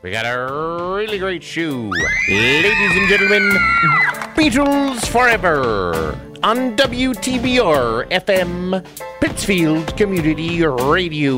We got a really great show. Ladies and gentlemen, Beatles Forever on WTBR FM, Pittsfield Community Radio.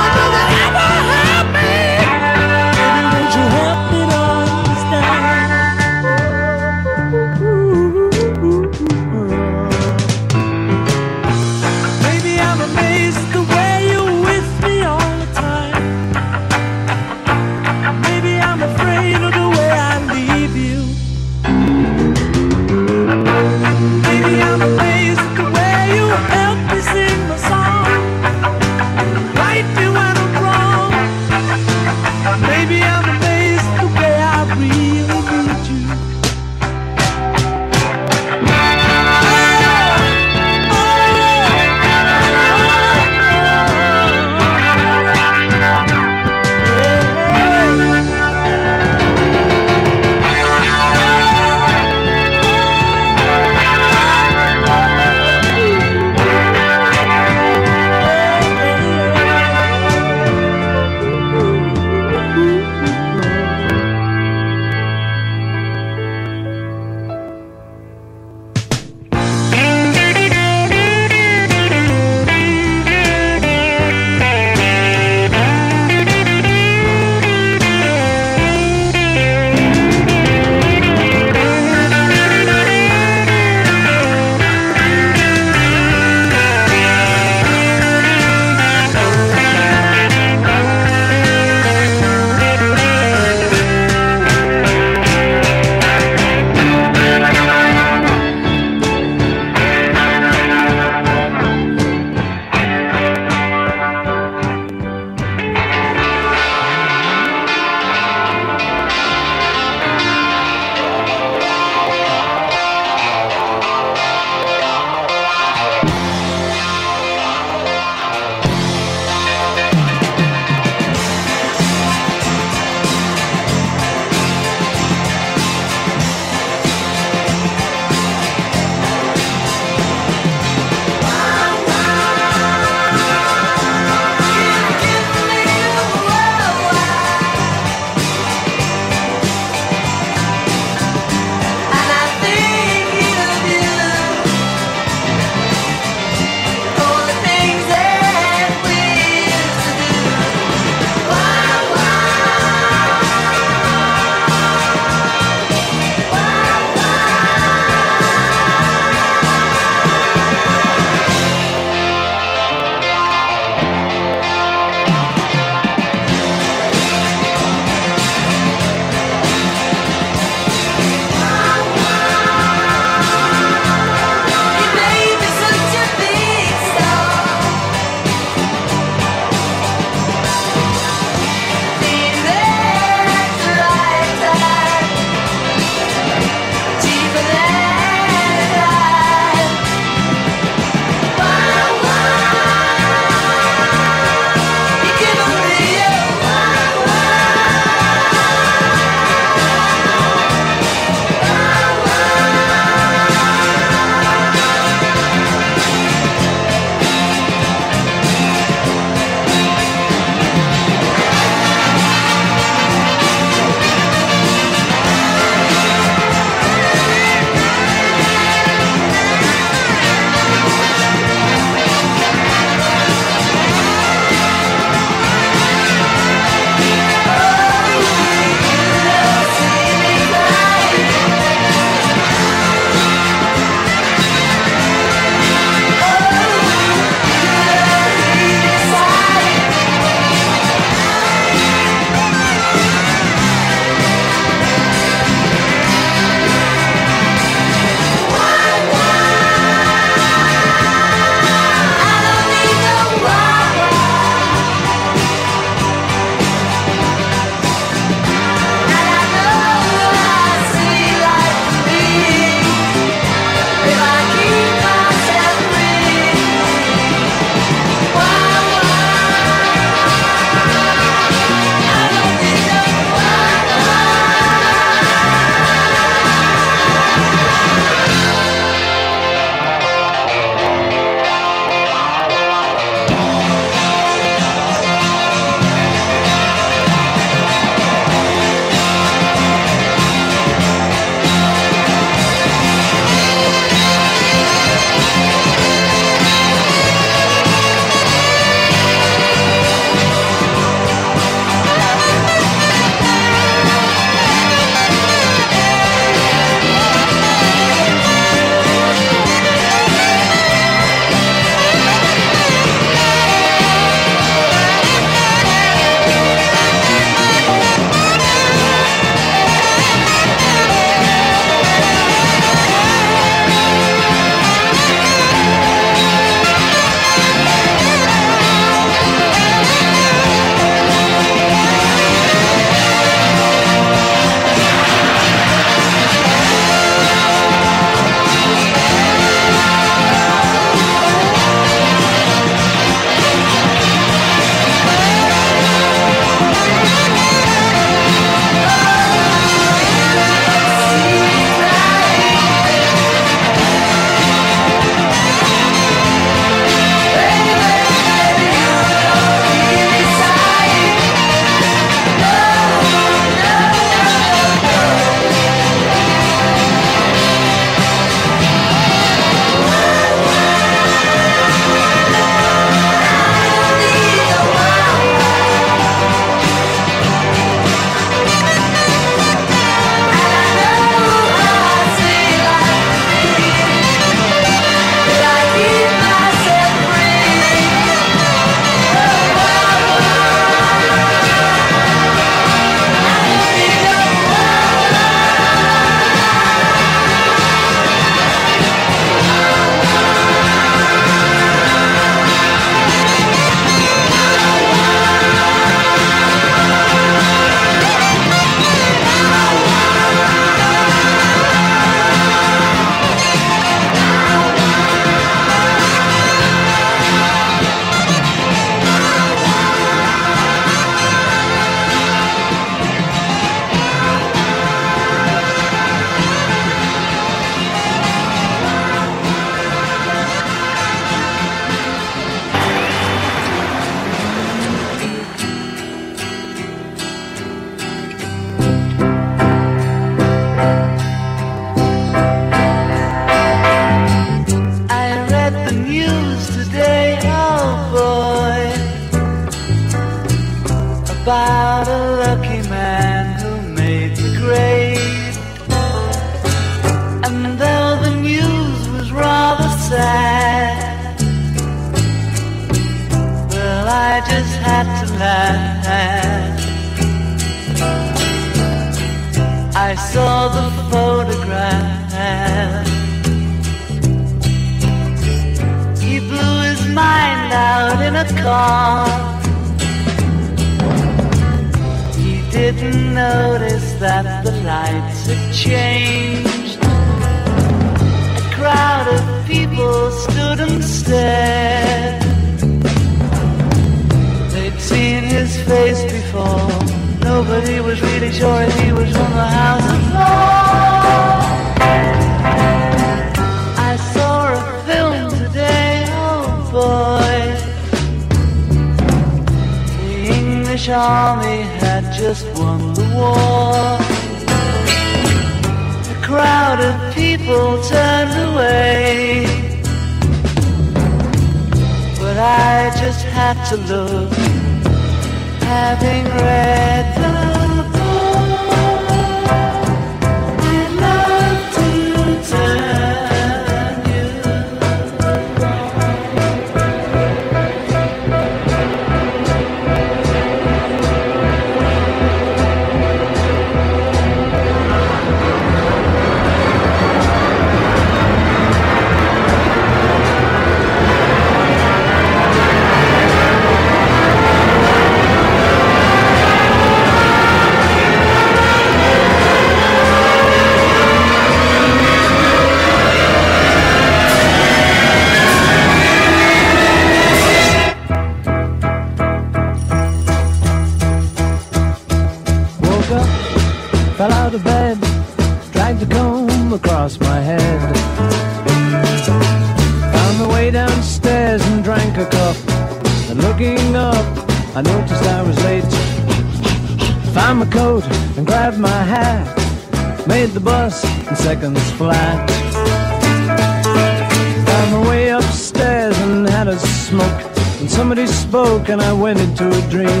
and I went into a dream.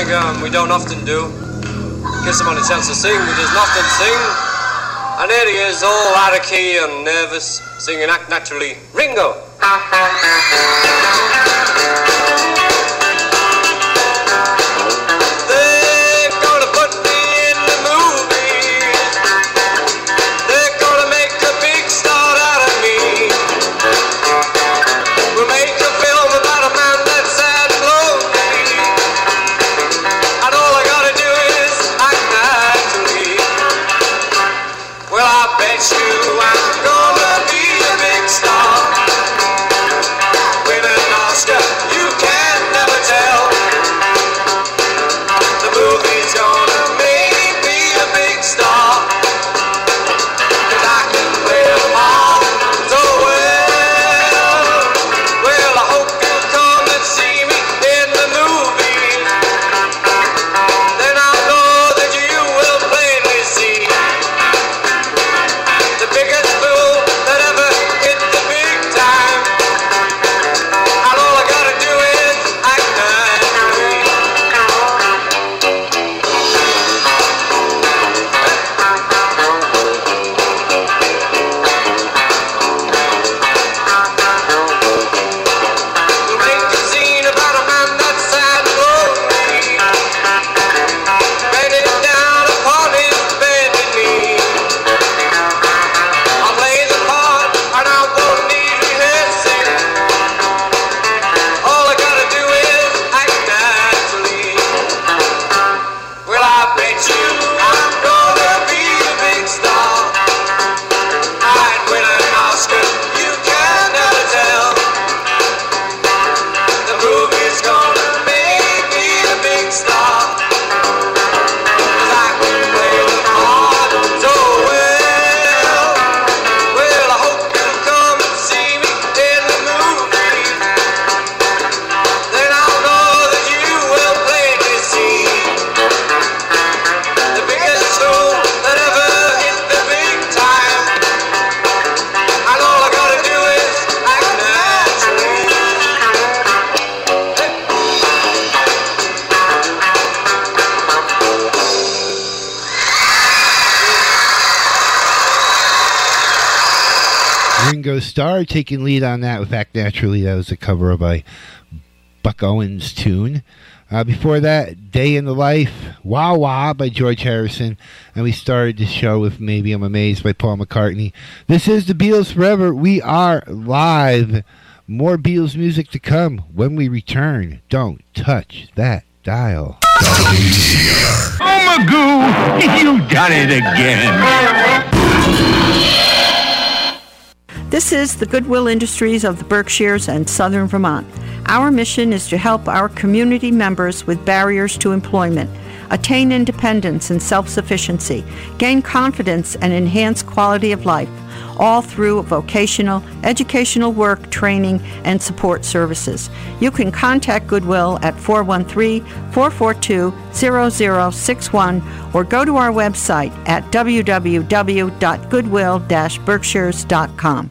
something um, we don't often do. Give someone a chance to sing, he doesn't often sing. And here he is, all out of key and nervous, singing act naturally. Ringo! Ringo Starr taking lead on that In fact, Naturally. That was a cover of a Buck Owens tune. Uh, before that, Day in the Life, Wah Wah by George Harrison. And we started the show with Maybe I'm Amazed by Paul McCartney. This is the Beatles Forever. We are live. More Beatles music to come when we return. Don't touch that dial. Oh, Magoo, you done it again. This is the Goodwill Industries of the Berkshires and Southern Vermont. Our mission is to help our community members with barriers to employment attain independence and self sufficiency, gain confidence, and enhance quality of life, all through vocational, educational work, training, and support services. You can contact Goodwill at 413 442 0061 or go to our website at www.goodwill berkshires.com.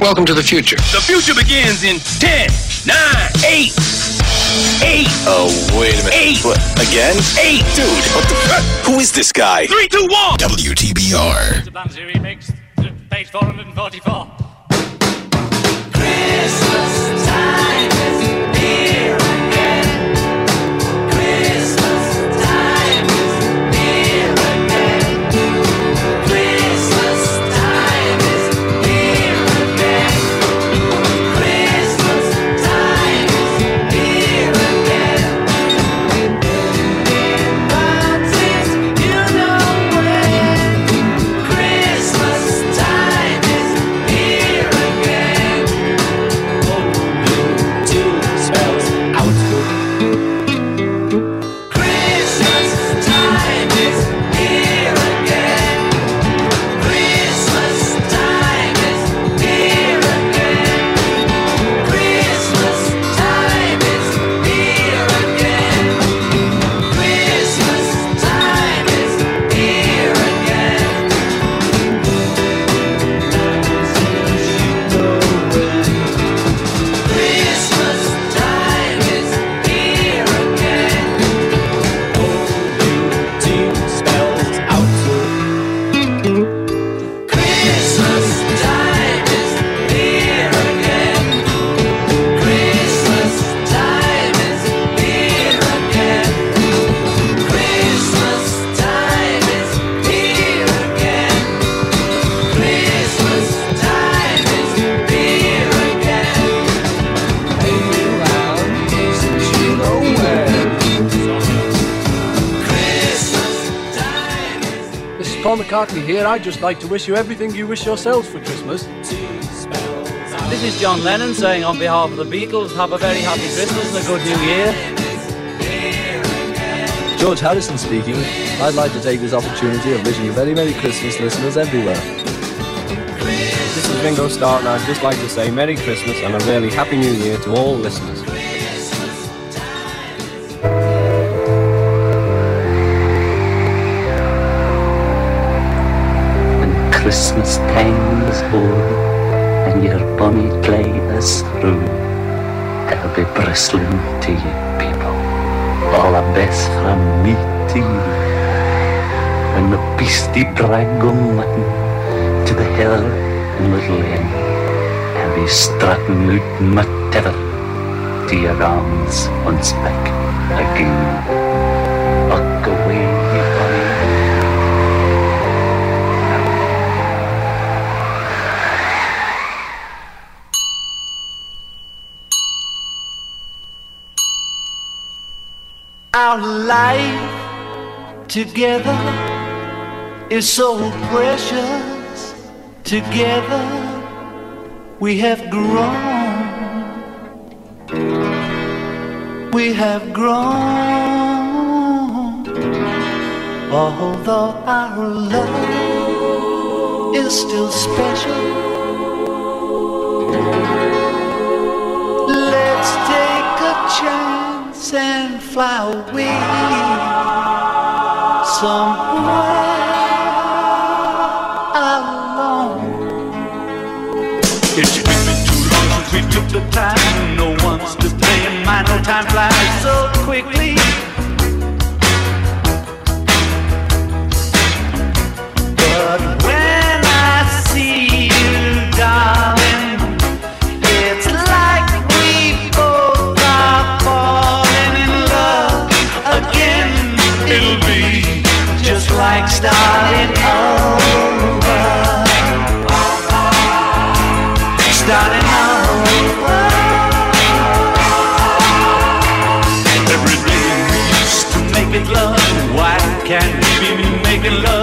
Welcome to the future. The future begins in 10, 9, 8, 8. Oh, wait a minute. Eight. What, again? 8. Dude, what the fuck? Who is this guy? 3, 2, 1. WTBR. Banzi remix, page 444. Christmas McCartney. I'd just like to wish you everything you wish yourselves for Christmas. This is John Lennon saying on behalf of the Beatles, have a very happy Christmas and a good New Year. George Harrison speaking. I'd like to take this opportunity of wishing you very Merry Christmas, listeners everywhere. This is Ringo Starr, and I'd just like to say Merry Christmas and a really Happy New Year to all listeners. Christmas time is o'er and your bonny clay is through, I'll be bristling to you, people. All the best from me to you. When the beastie drag on to the hill in Little Inn, I'll be strutting out my tether to your arms once back again. Life together is so precious. Together we have grown. We have grown. Although our love is still special. fly away. Some In love.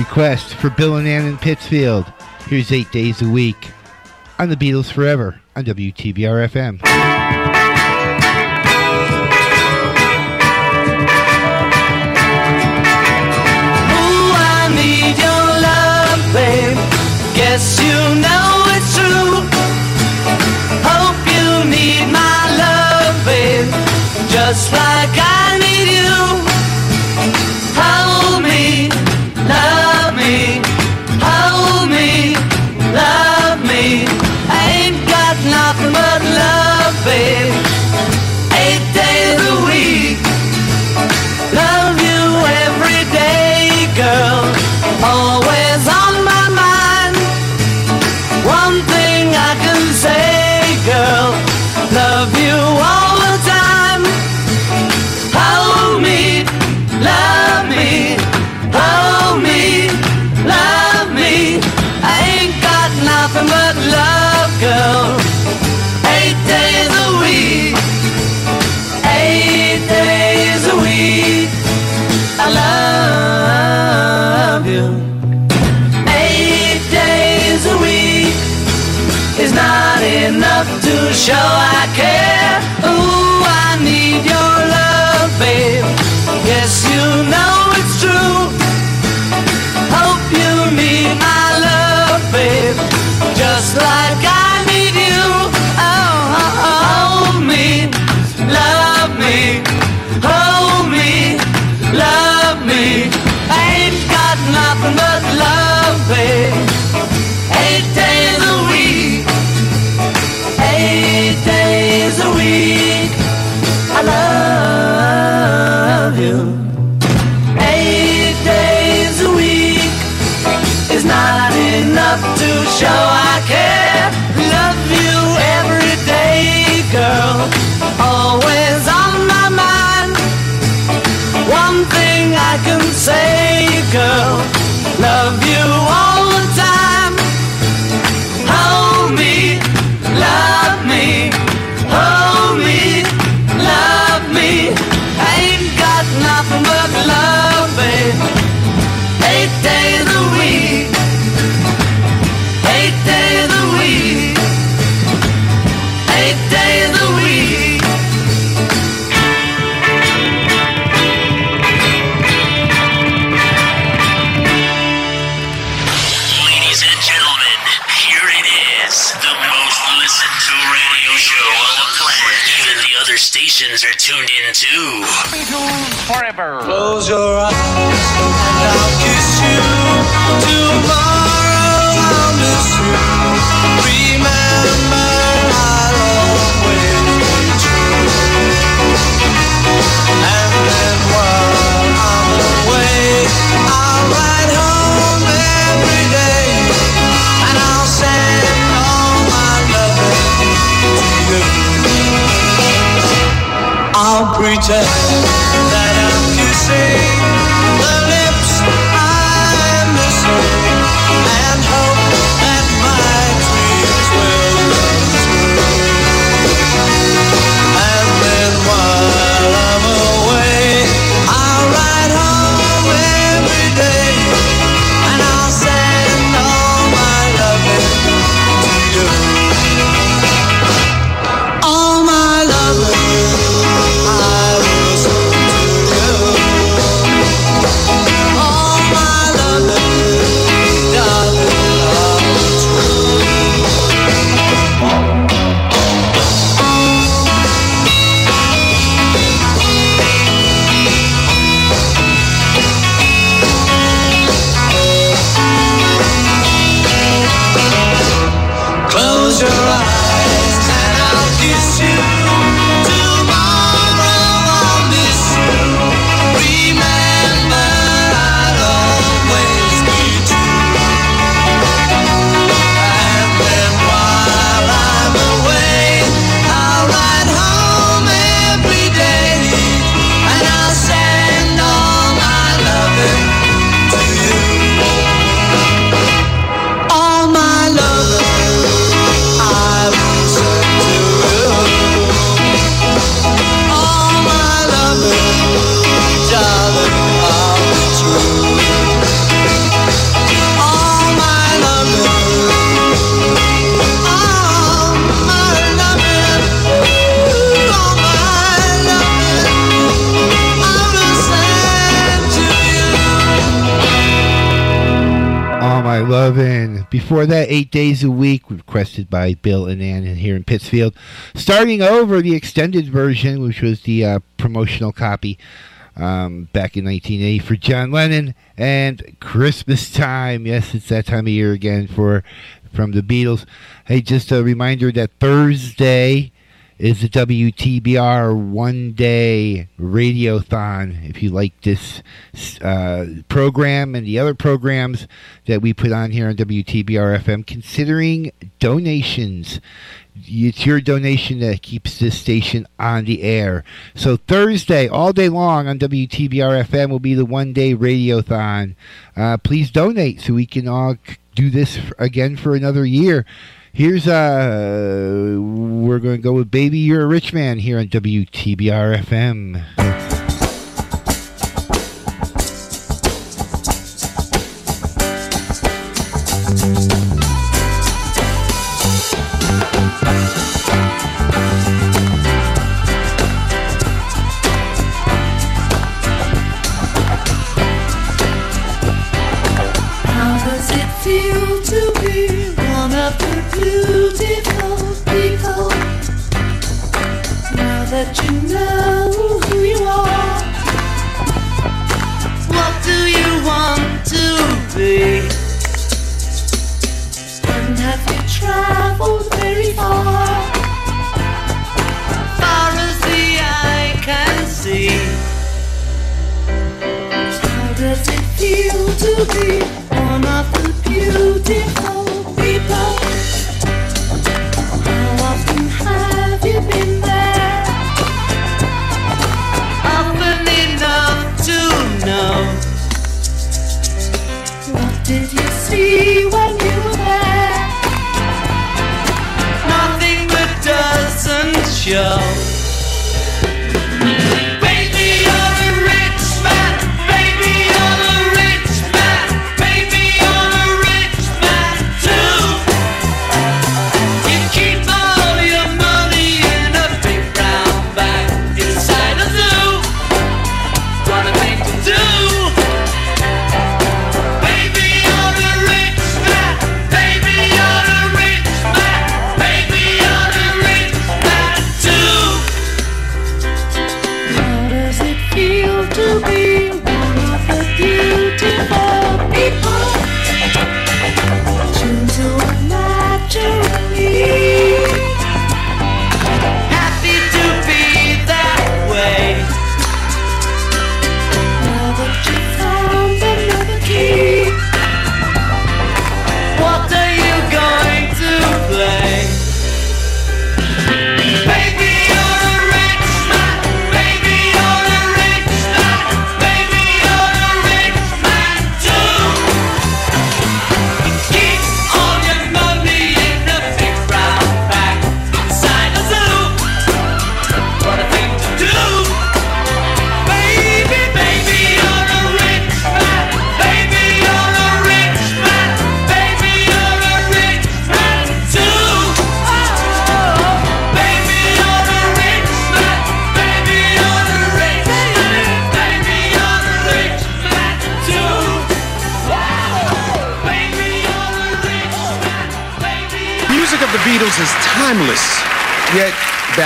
request for Bill and Ann in Pittsfield. Here's eight days a week on the Beatles Forever on WTBR FM. babe. Guess you know it's true. Hope you need my love, babe. Just like I. show say, girl. Tuned in too. Forever. Close your eyes I'll pretend that I'm kissing Before that, Eight Days a Week, requested by Bill and Ann here in Pittsfield. Starting over the extended version, which was the uh, promotional copy um, back in 1980 for John Lennon. And Christmas Time. Yes, it's that time of year again for from the Beatles. Hey, just a reminder that Thursday is the WTBR one day radiothon. If you like this uh, program and the other programs that we put on here on WTBR FM, considering donations. It's your donation that keeps this station on the air. So Thursday, all day long on WTBR FM will be the one day radiothon. Uh, please donate so we can all do this again for another year. Here's uh we're going to go with Baby You're a Rich Man here on WTBR FM. beautiful be? And have you traveled very far? Far as the eye can see. How does it feel to be doesn't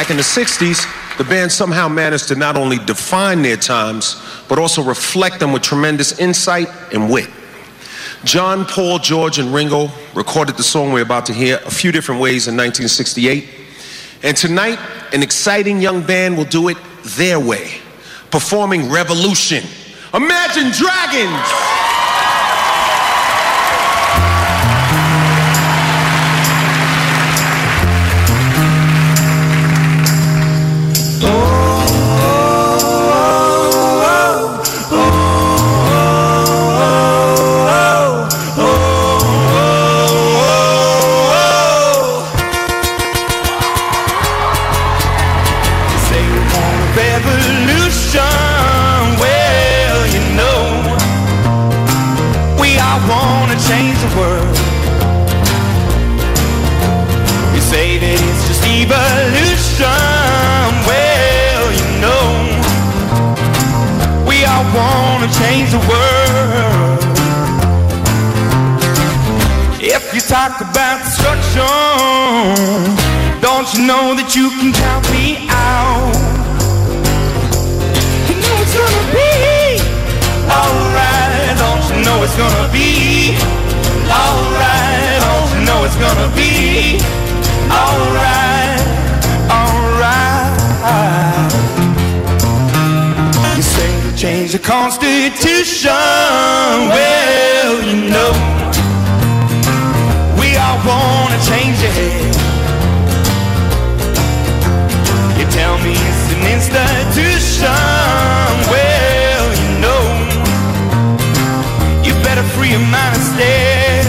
back in the 60s, the band somehow managed to not only define their times, but also reflect them with tremendous insight and wit. John, Paul, George, and Ringo recorded the song we're about to hear a few different ways in 1968. And tonight, an exciting young band will do it their way, performing Revolution. Imagine Dragons! Say know that you can count me out? You know it's gonna be alright. Don't you know it's gonna be alright? Don't you know it's gonna be alright? Alright. You say to change the Constitution. Well, you know we all wanna change it. It's an institution. Well, you know, you better free your mind stay.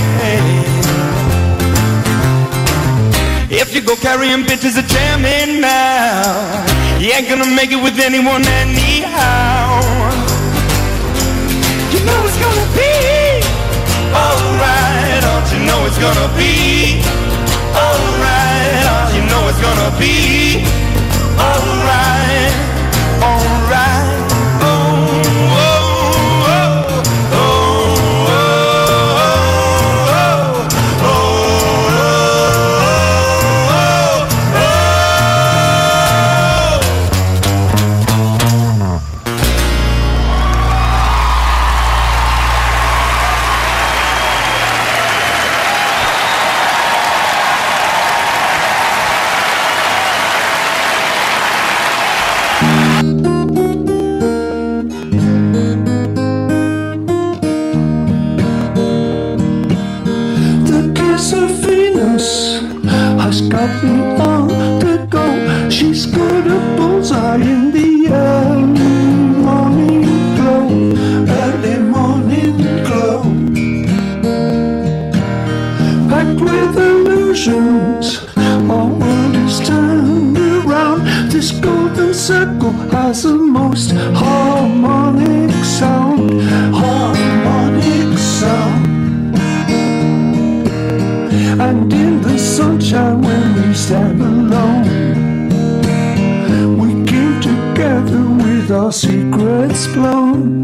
If you go carrying pictures of Chairman Mao, you ain't gonna make it with anyone anyhow. You know it's gonna be alright. Don't you know it's gonna be alright? You know it's gonna be Haus has gotten our secrets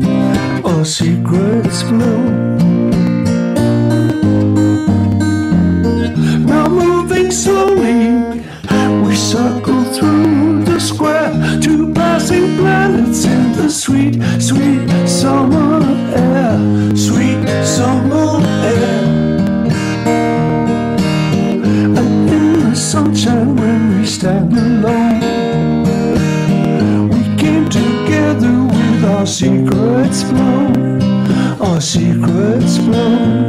secrets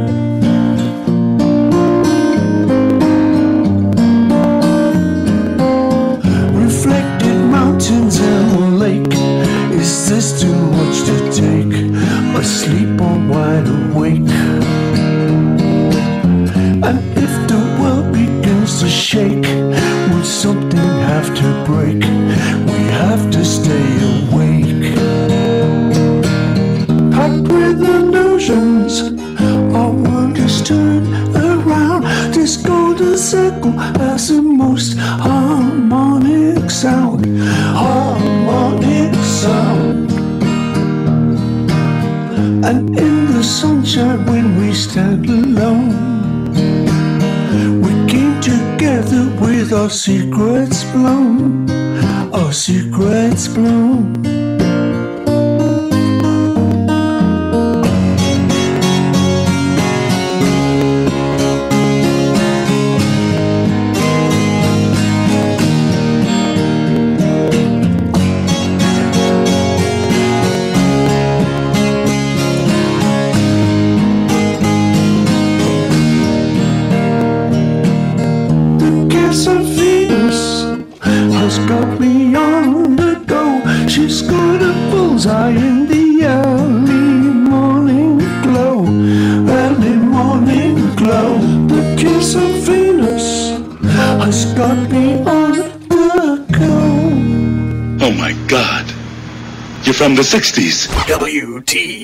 the 60s. WTBR.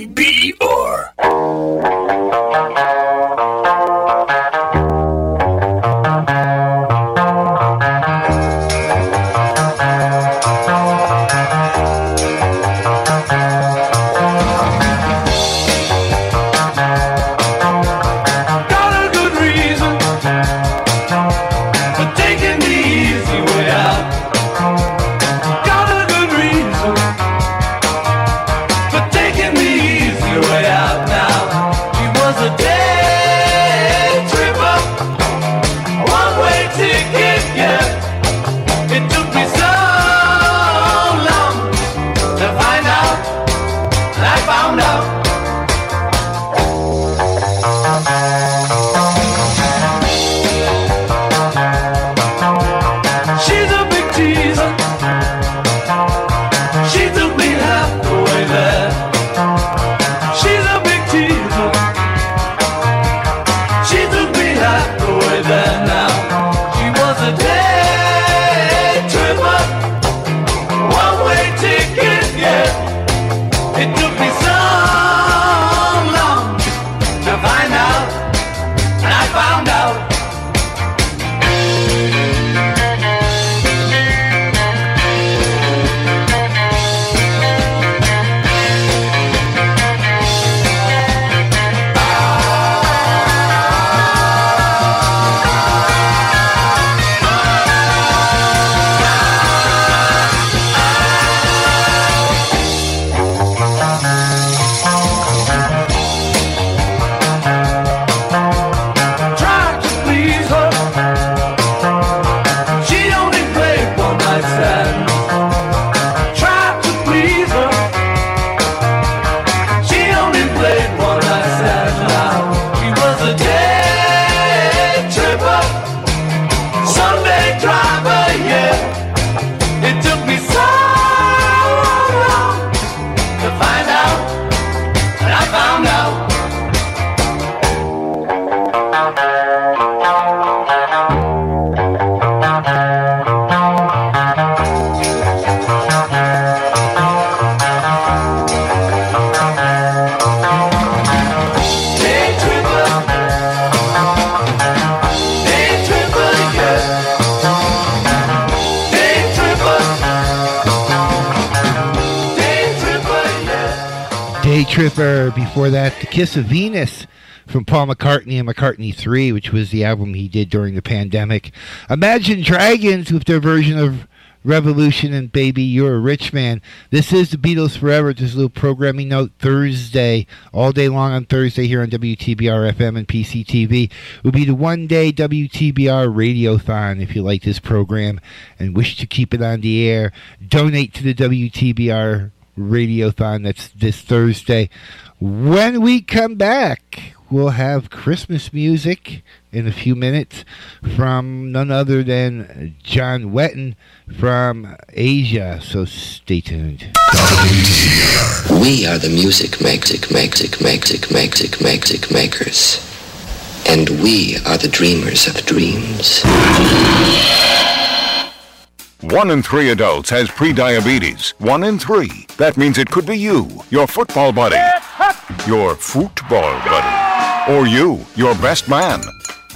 Kiss of Venus from Paul McCartney and McCartney 3, which was the album he did during the pandemic. Imagine Dragons with their version of Revolution and Baby You're a Rich Man. This is the Beatles Forever. Just a little programming note Thursday, all day long on Thursday here on WTBR FM and PCTV will be the one day WTBR Radiothon. If you like this program and wish to keep it on the air, donate to the WTBR Radiothon. That's this Thursday. When we come back, we'll have Christmas music in a few minutes from none other than John Wetton from Asia. So stay tuned. We are the music music music music music music makers. And we are the dreamers of dreams. One in three adults has prediabetes. One in three. That means it could be you, your football buddy, your football buddy, or you, your best man,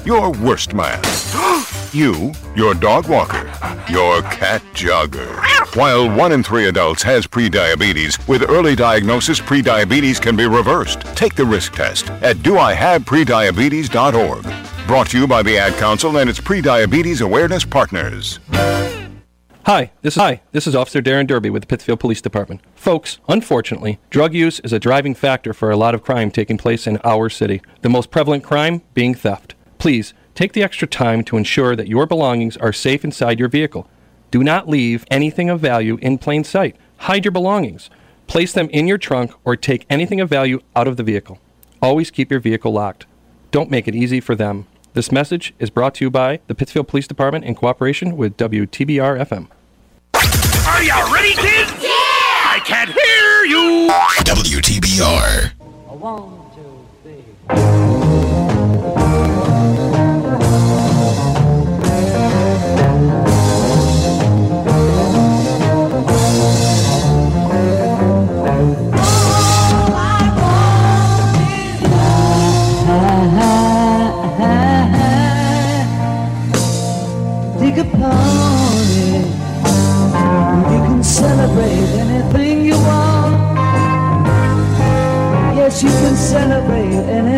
your worst man, you, your dog walker, your cat jogger. While one in three adults has prediabetes, with early diagnosis, prediabetes can be reversed. Take the risk test at doihaveprediabetes.org. Brought to you by the Ad Council and its prediabetes awareness partners. Hi, this is Hi, this is Officer Darren Derby with the Pittsfield Police Department. Folks, unfortunately, drug use is a driving factor for a lot of crime taking place in our city. The most prevalent crime being theft. Please take the extra time to ensure that your belongings are safe inside your vehicle. Do not leave anything of value in plain sight. Hide your belongings. Place them in your trunk or take anything of value out of the vehicle. Always keep your vehicle locked. Don't make it easy for them. This message is brought to you by the Pittsfield Police Department in cooperation with WTBR FM. Are you ready, kids? Yeah! I can't hear you! WTBR. Think celebrate anything you want. Yes, you can celebrate anything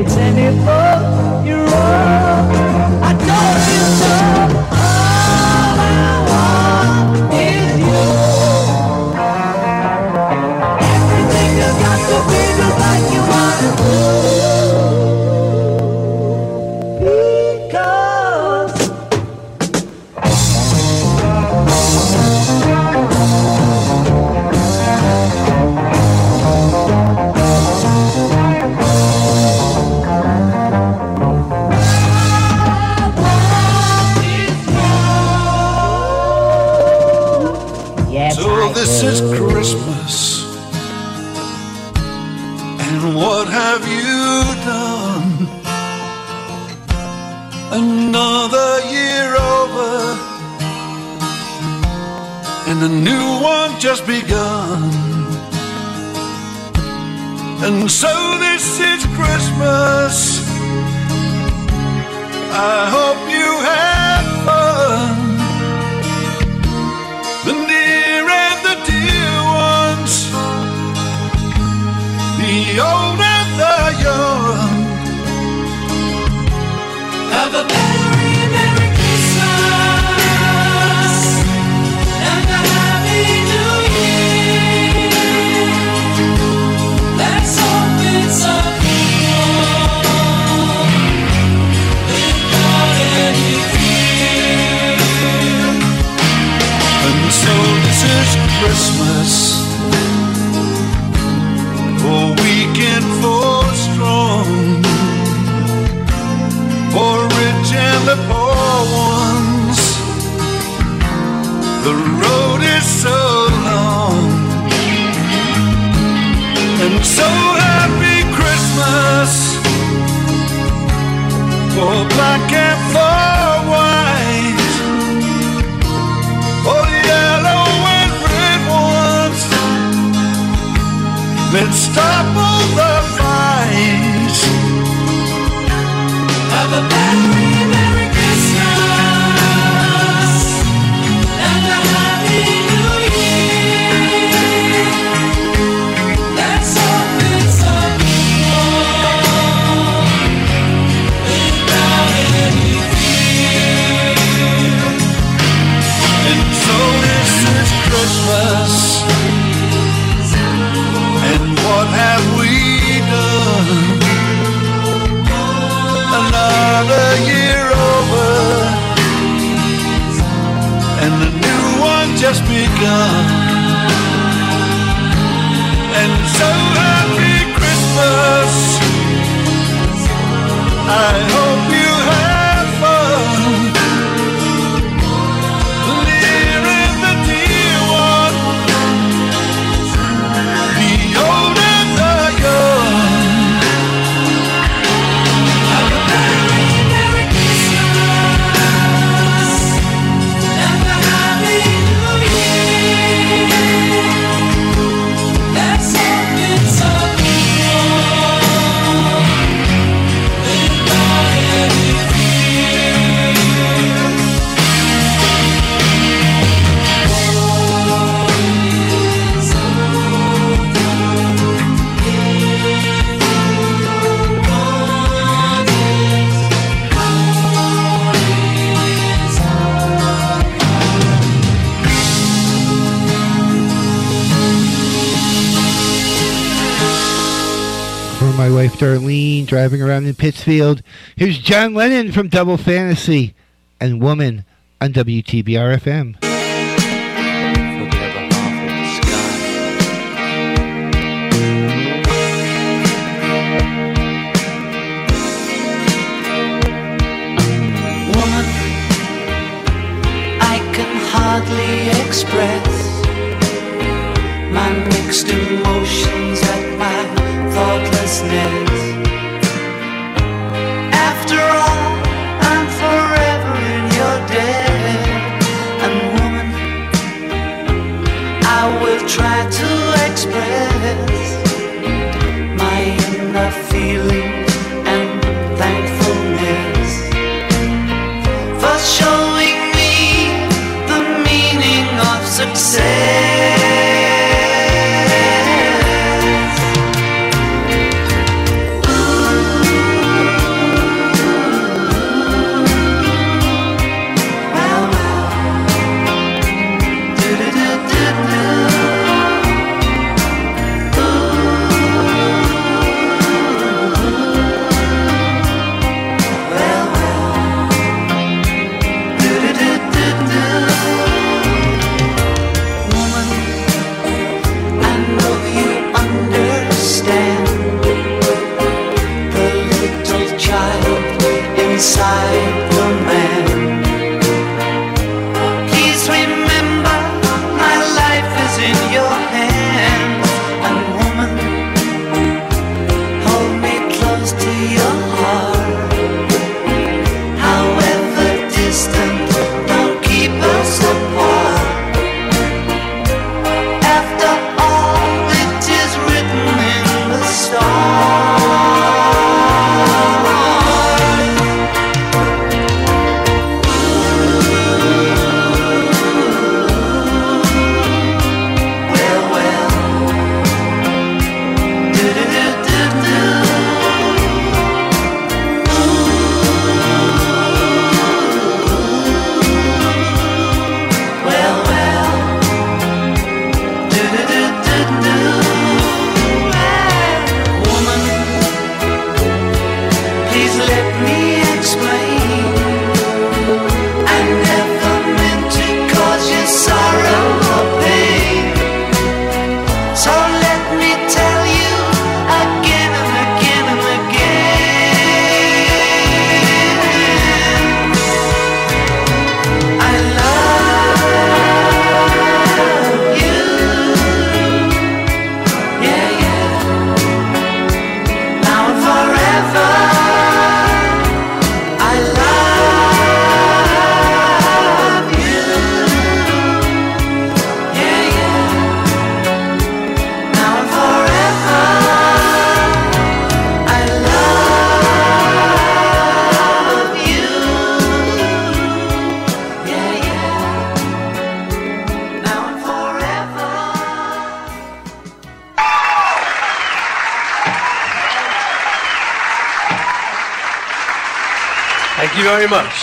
It's in. Darlene driving around in Pittsfield. Here's John Lennon from Double Fantasy and Woman on WTBR FM.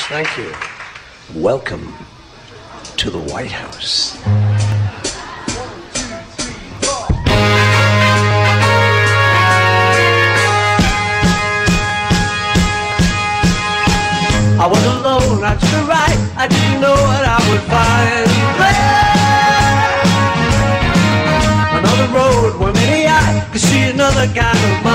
Thank you. Welcome to the White House. I was alone, I took a ride, I didn't know what I would find. Another road where many I could see another kind of mind.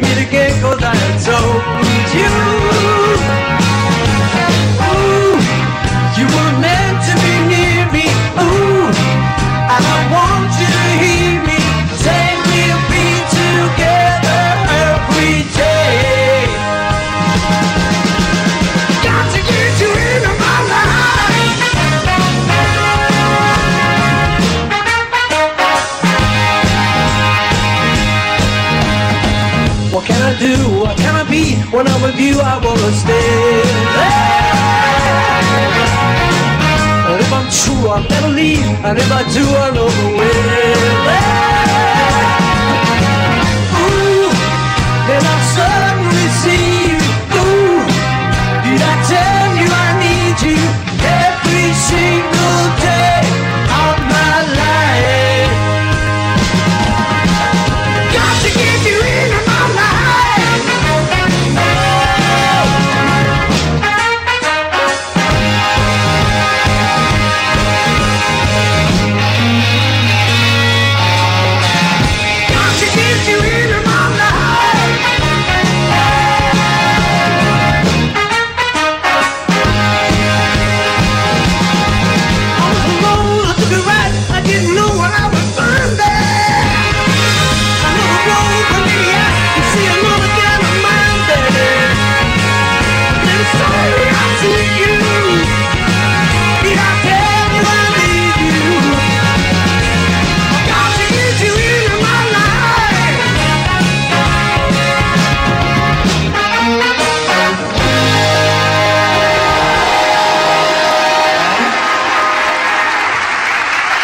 We meet again cause I had told When with you, I wanna stay. And if I'm true, I'll never leave. And if I do, I know the way.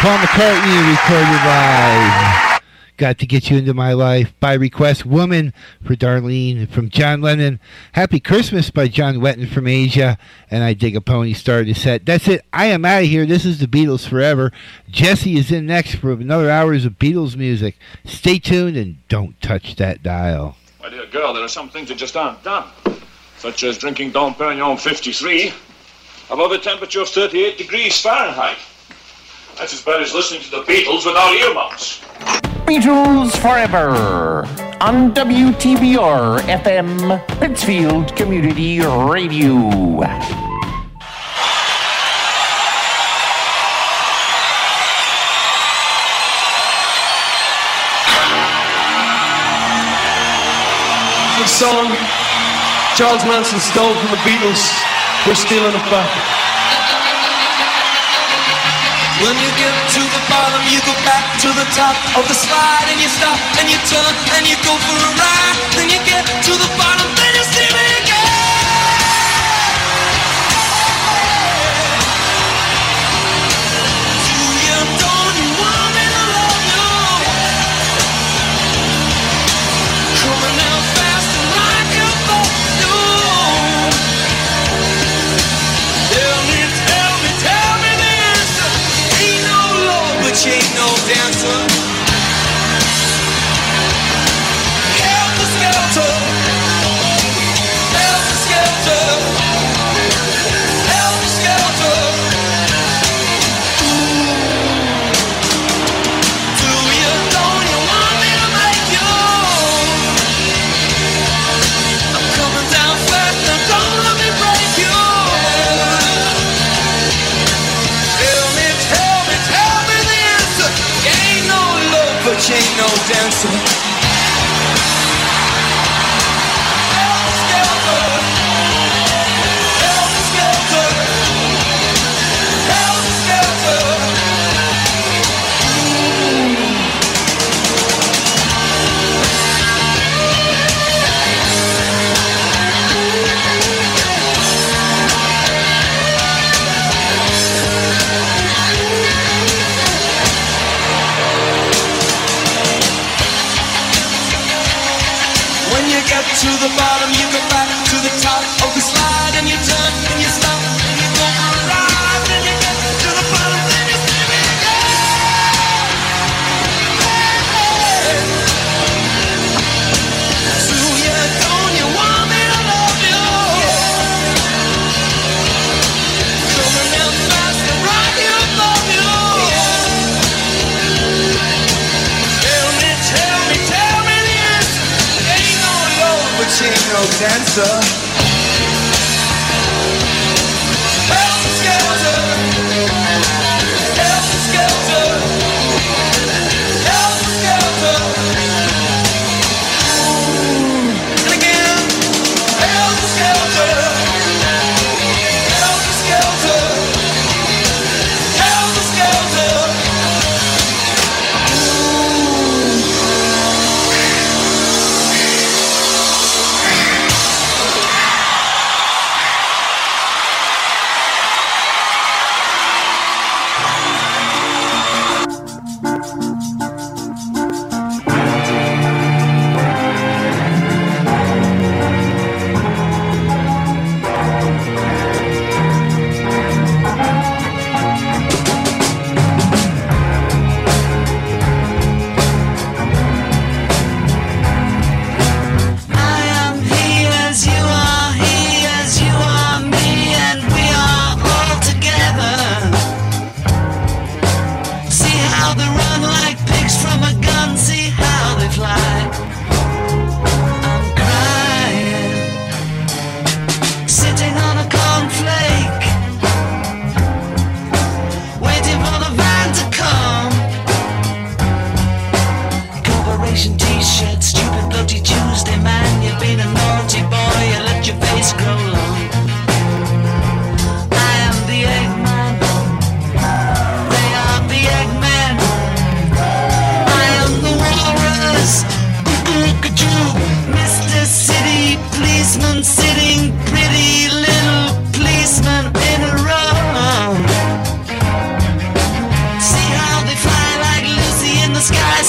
Paul McCartney recorded live. Got to get you into my life by request. Woman for Darlene from John Lennon. Happy Christmas by John Wetton from Asia. And I dig a pony started the set. That's it. I am out of here. This is the Beatles forever. Jesse is in next for another hours of Beatles music. Stay tuned and don't touch that dial. My dear girl, there are some things that just aren't done. Such as drinking Dom Perignon 53 above a temperature of 38 degrees Fahrenheit. That's as bad as listening to the Beatles without earmuffs. Beatles Forever on WTBR FM, Pittsfield Community Radio. Song Charles Manson stole from the Beatles. We're stealing in effect. When you get to the bottom, you go back to the top of the slide and you stop and you turn and you go for a ride. Then you get to the bottom, then you see me no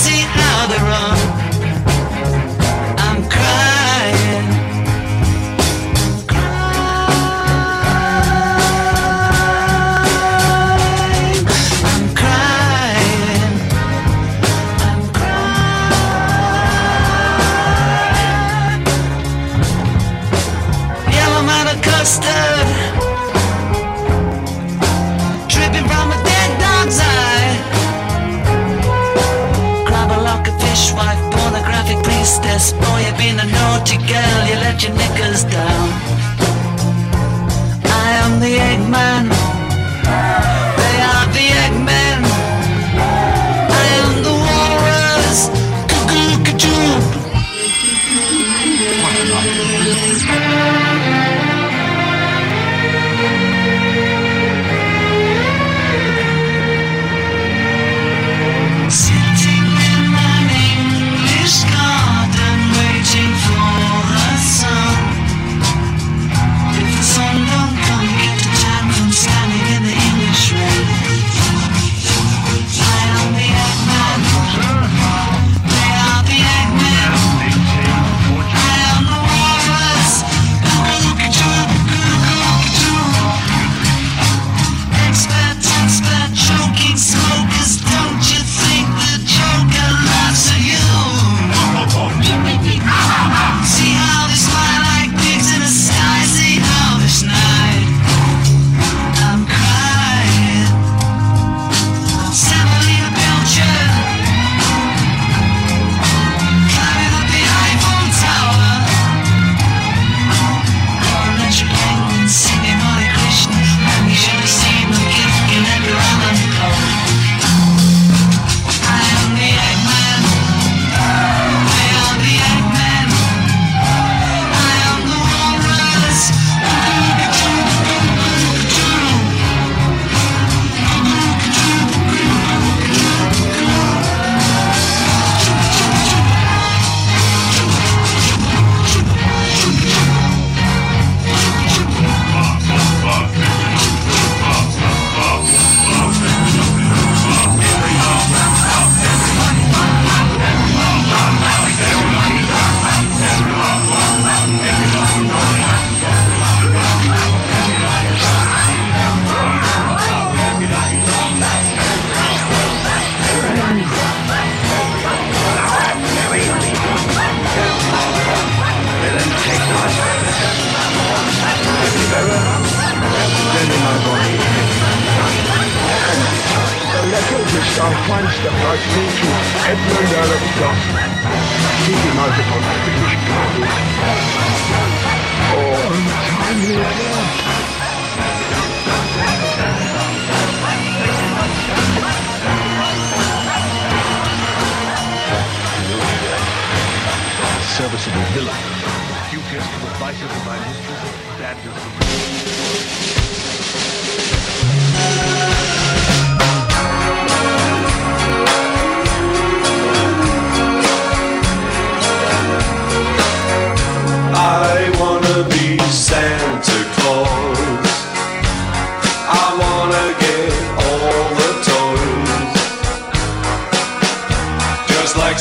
See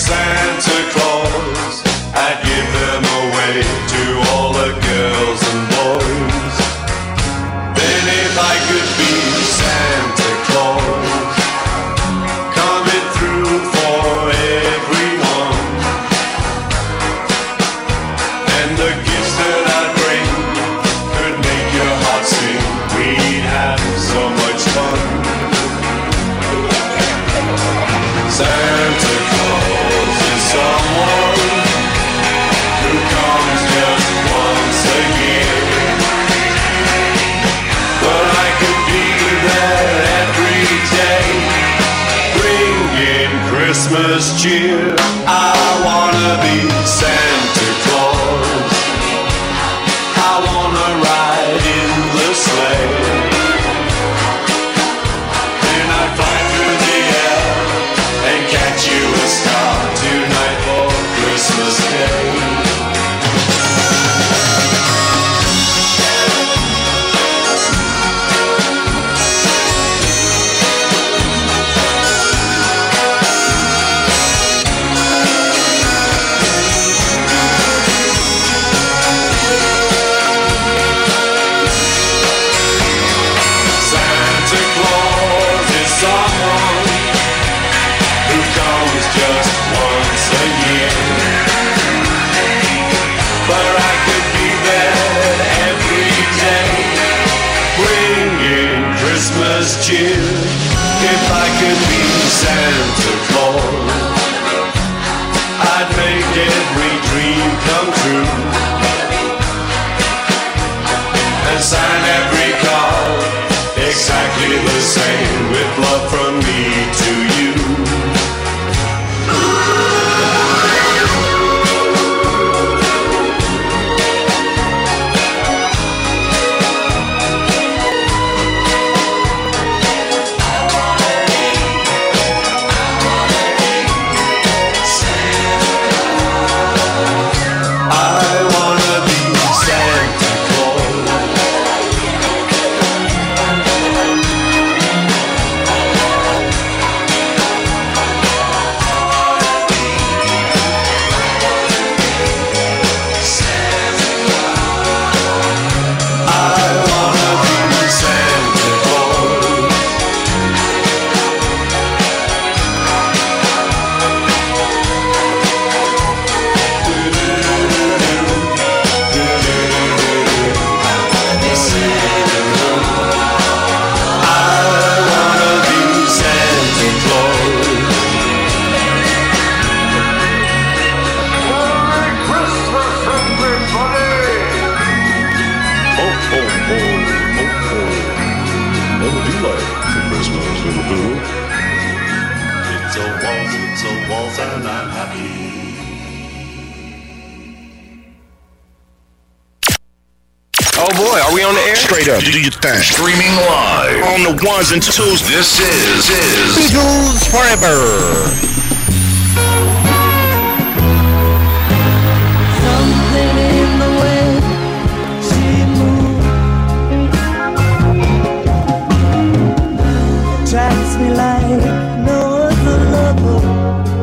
Santa. 2002. This is, is Beatles Forever. me like no other lover.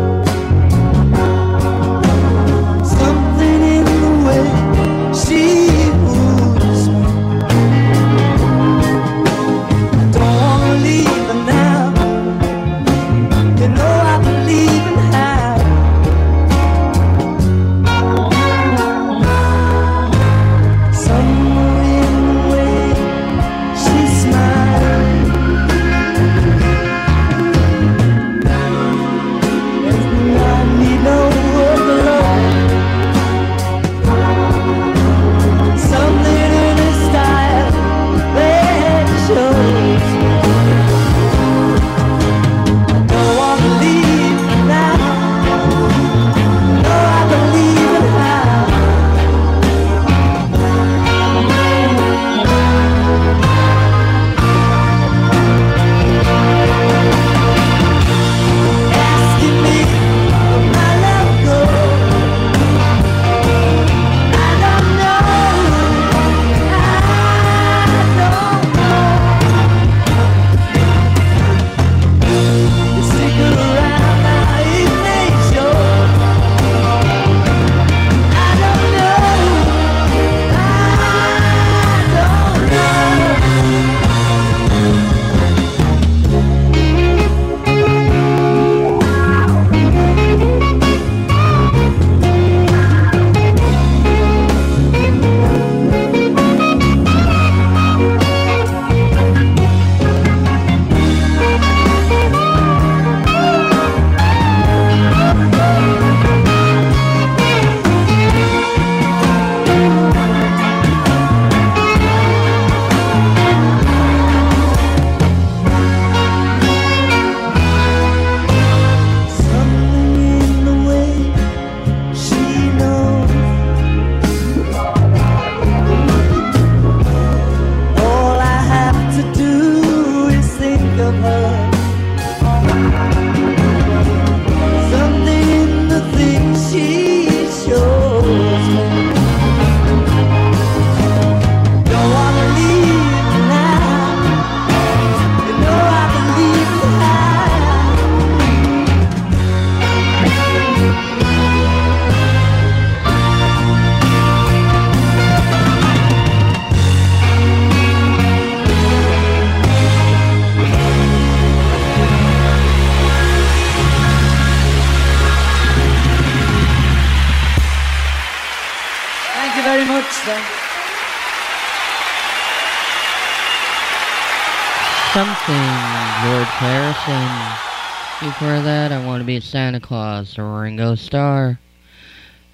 Claus or Ringo Starr.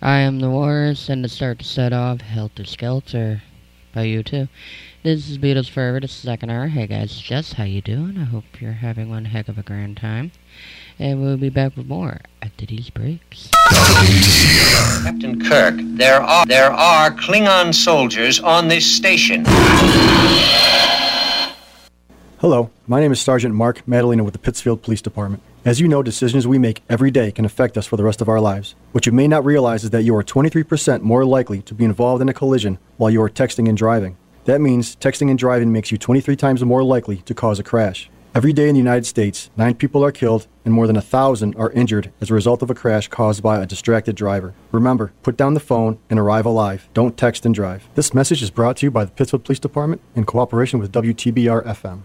I am the worst, and to start to set off, Helter Skelter by U2. This is Beatles Forever, the second hour. Hey guys, just how you doing? I hope you're having one heck of a grand time. And we'll be back with more after these breaks. Captain Kirk, there are there are Klingon soldiers on this station. Hello, my name is Sergeant Mark Madalena with the Pittsfield Police Department. As you know, decisions we make every day can affect us for the rest of our lives. What you may not realize is that you are 23% more likely to be involved in a collision while you are texting and driving. That means texting and driving makes you 23 times more likely to cause a crash. Every day in the United States, nine people are killed and more than a thousand are injured as a result of a crash caused by a distracted driver. Remember, put down the phone and arrive alive. Don't text and drive. This message is brought to you by the Pittsfield Police Department in cooperation with WTBR FM.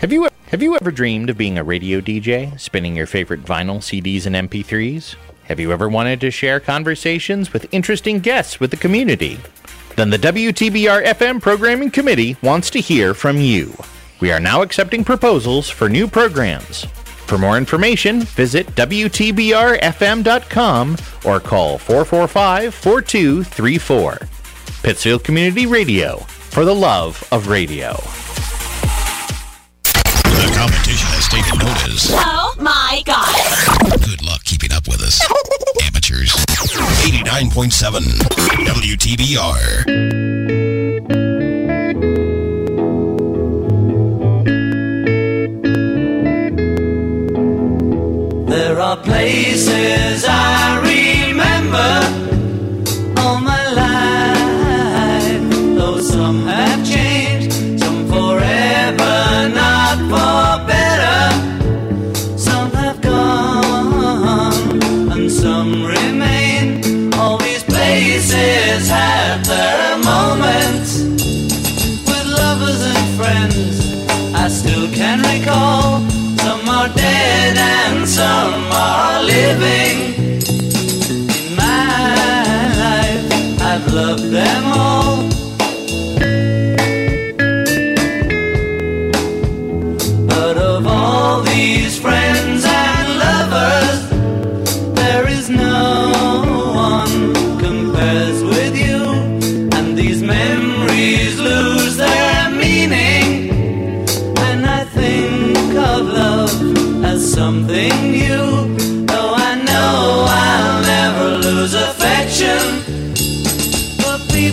Have you have you ever dreamed of being a radio DJ, spinning your favorite vinyl, CDs, and MP3s? Have you ever wanted to share conversations with interesting guests with the community? Then the WTBR FM Programming Committee wants to hear from you. We are now accepting proposals for new programs. For more information, visit WTBRFM.com or call 445 4234. Pittsfield Community Radio, for the love of radio. The competition has taken notice. Oh my god. Good luck keeping up with us. Amateurs. 89.7 WTBR. There are places I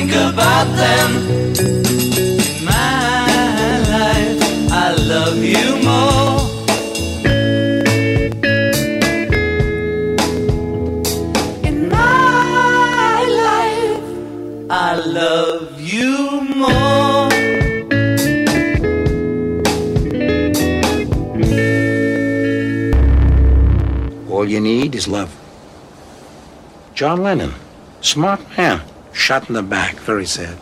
Think about them. In my life, I love you more. In my life, I love you more. All you need is love. John Lennon, smart man, shot in the back, very sad.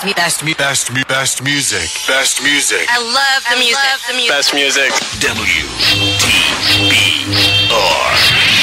best, me- best, me- best, me- best music. Best music. I love the I music. Love the music. Best music. W T B R.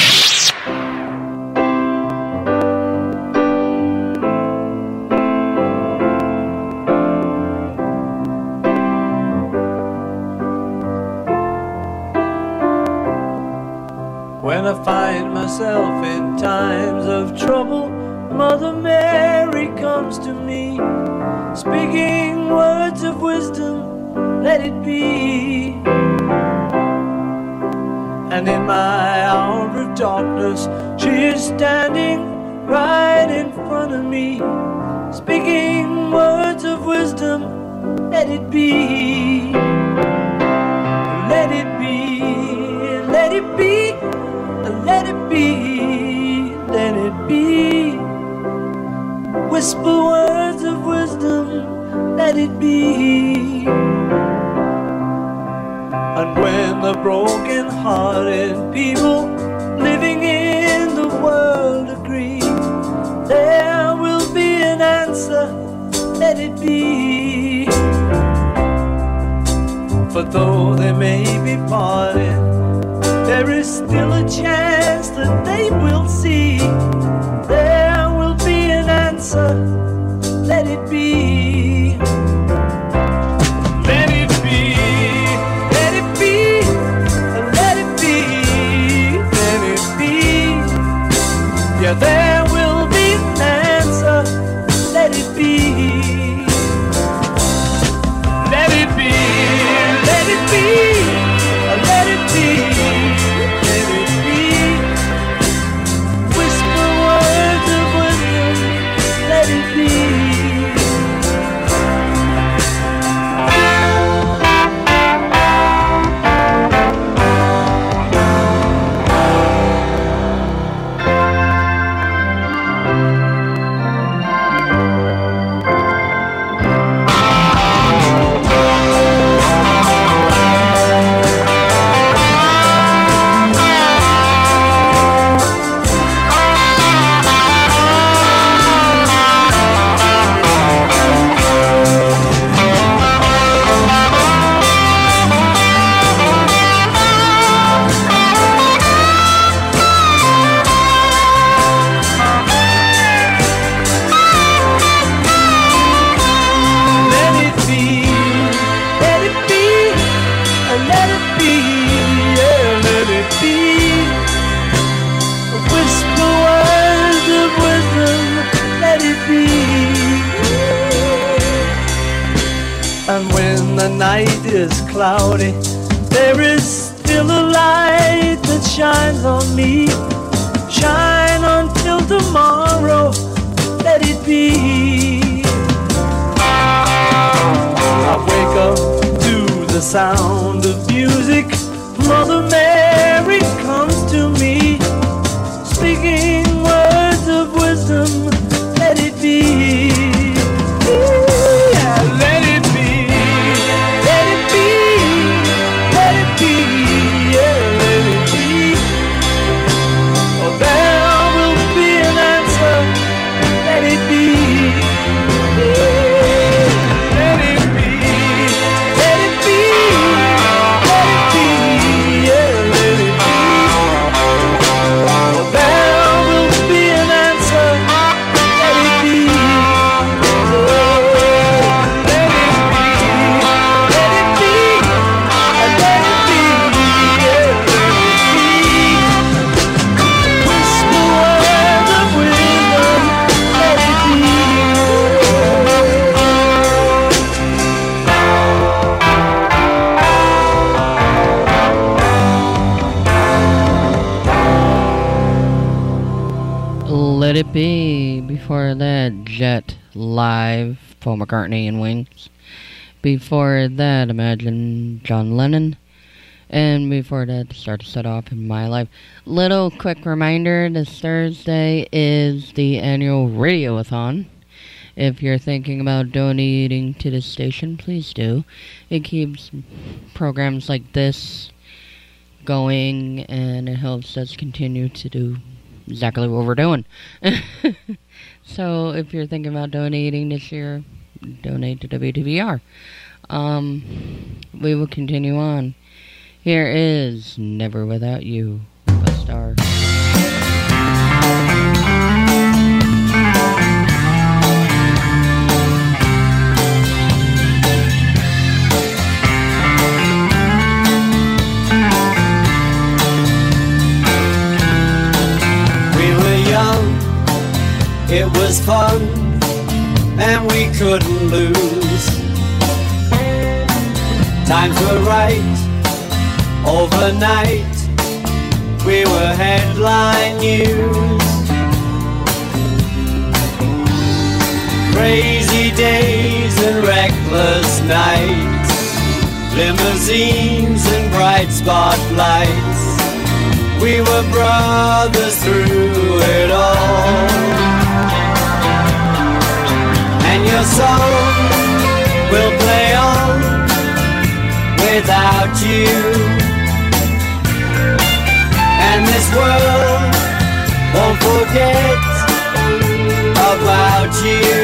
be live Paul McCartney and Wings. Before that, Imagine John Lennon. And before that, Start to Set Off in My Life. Little quick reminder this Thursday is the annual Radioathon. If you're thinking about donating to the station, please do. It keeps programs like this going and it helps us continue to do exactly what we're doing. so if you're thinking about donating this year, donate to WTBR. Um, we will continue on. Here is Never Without You, a star. It was fun, and we couldn't lose. Times were right, overnight, we were headline news. Crazy days and reckless nights, limousines and bright spotlights. We were brothers through it all. And your song will play on without you. And this world won't forget about you.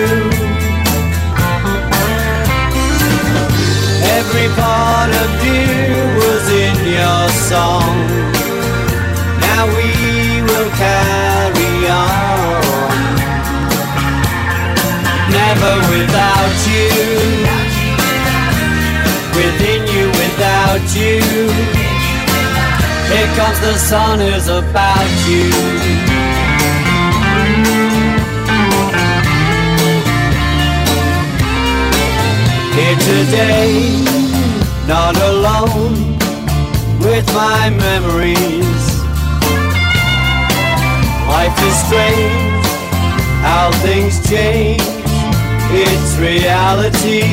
Every part of you was in your song. Now we will carry Never without you. Within you, without you. Here comes the sun is about you. Here today, not alone with my memories. Life is strange, how things change. It's reality.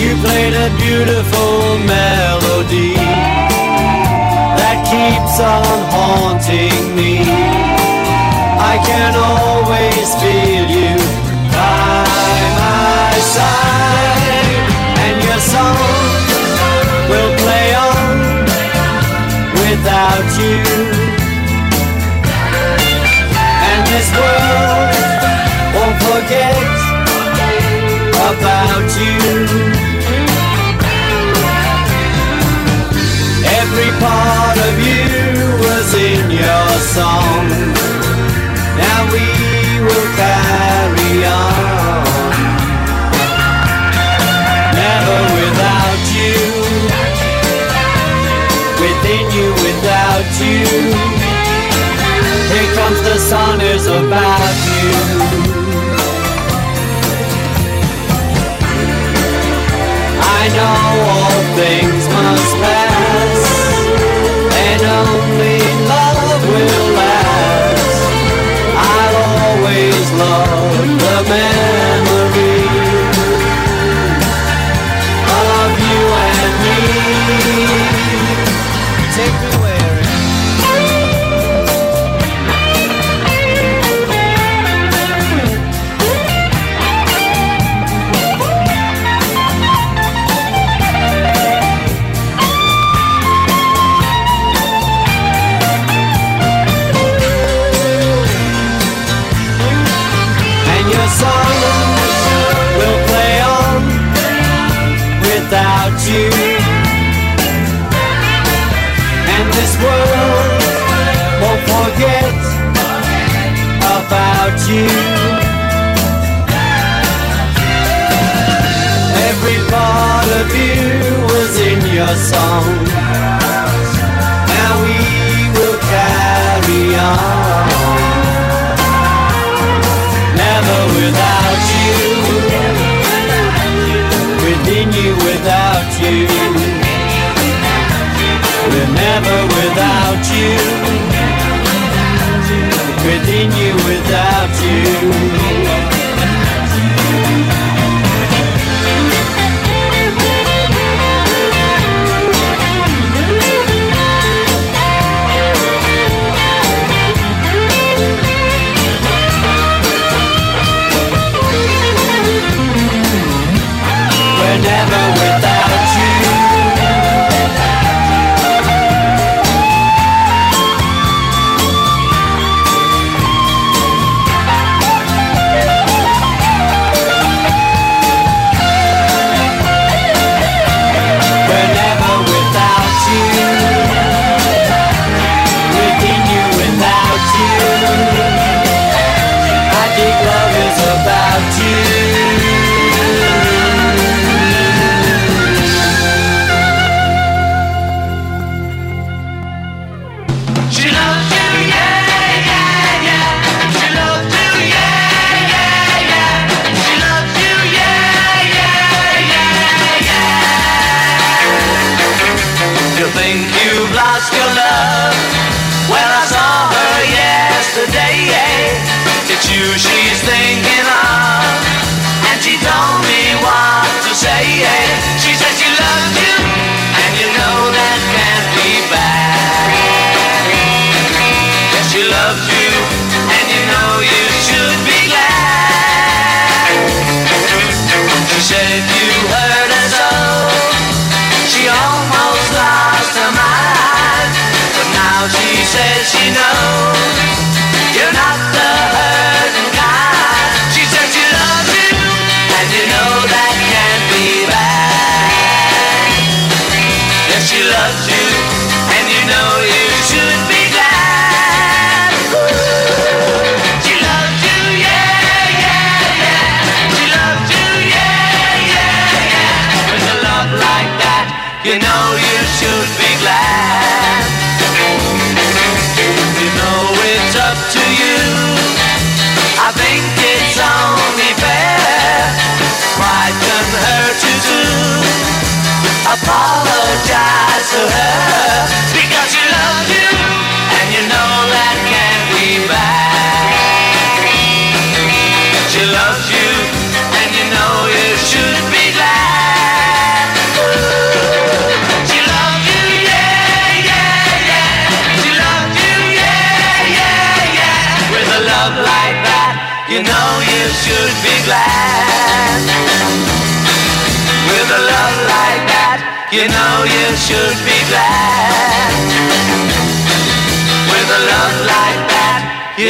You played a beautiful melody that keeps on haunting me. I can always feel you by my side, and your song will play on without this world won't forget about you. Every part of you was in your song. Now we will carry on. Never without you. Within you, without you. Here comes the sun is about you. I know all things must pass, and only love will last. I'll always love the memory without you. And this world won't forget about you. Every part of you was in your song. Now we will carry on. Never without you. Within you, without you.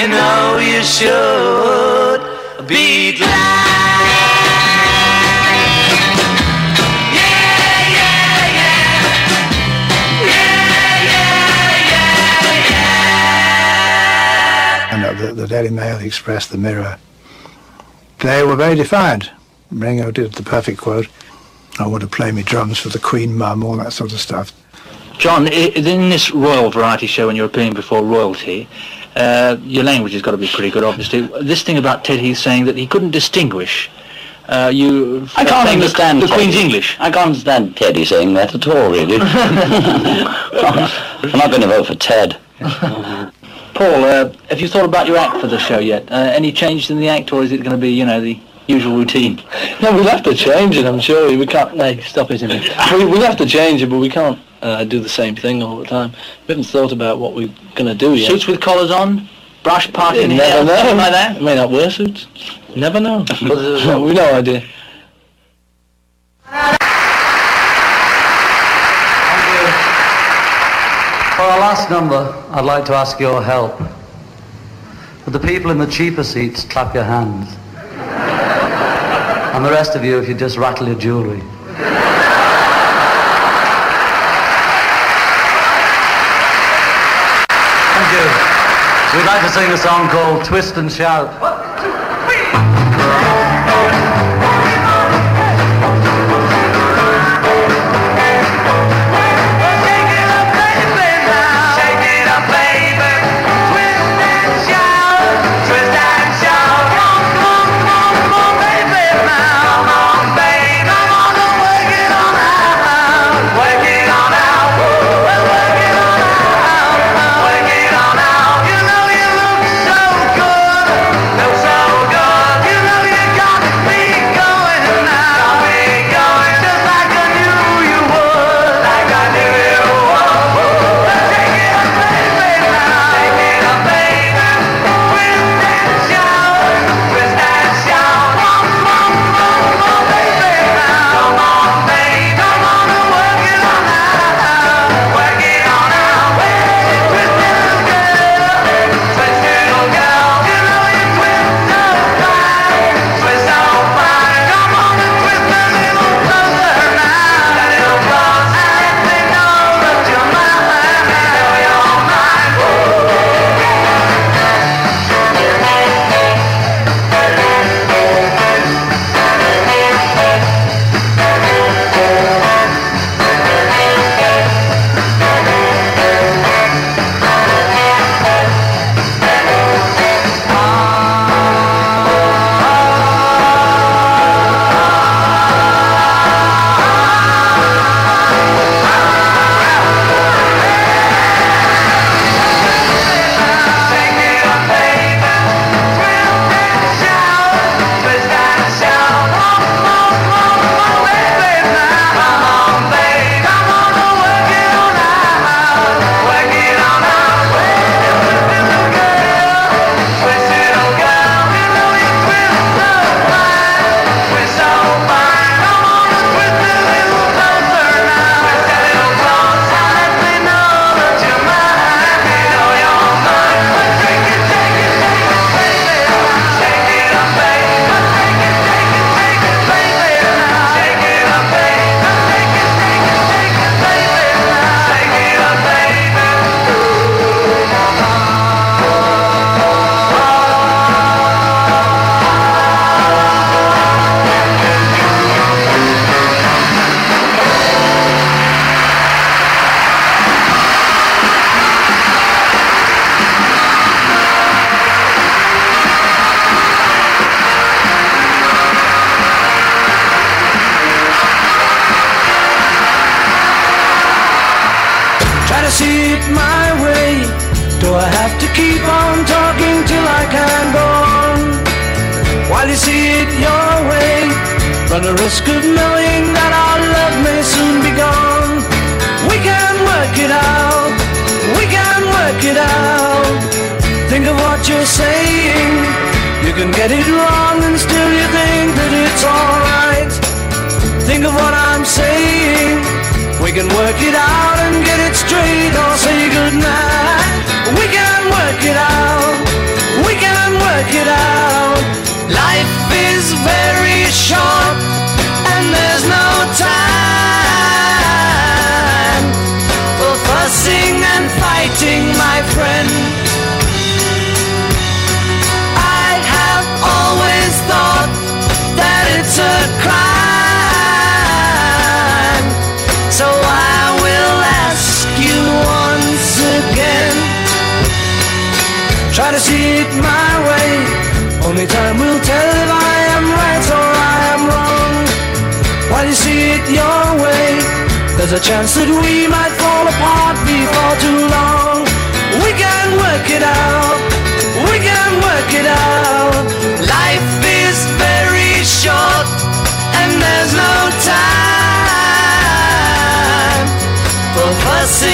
You know you should be glad. and the, the Daily Mail, the Express, the Mirror, they were very defiant. Ringo did the perfect quote, I want to play me drums for the Queen Mum, all that sort of stuff. John, in this royal variety show when you're appearing before royalty, uh, your language has got to be pretty good, obviously. This thing about Ted Heath saying that he couldn't distinguish. Uh, you I can't saying the- understand the, Queen's English. I can't understand Teddy saying that at all, really. I'm not going to vote for Ted. Paul, uh, have you thought about your act for the show yet? Uh, any changes in the act, or is it going to be, you know, the usual routine? No, we'll have to change it, I'm sure. We can't, no, stop it. Emily. we, we'll have to change it, but we can't uh, do the same thing all the time. We haven't thought about what we're going to do yet. Suits with collars on, brush parting You hair, never know. something like that. I may not wear suits. Never know. We've no idea. For our last number, I'd like to ask your help. For the people in the cheaper seats clap your hands? and the rest of you, if you just rattle your jewellery. Thank you. We'd like to sing a song called Twist and Shout.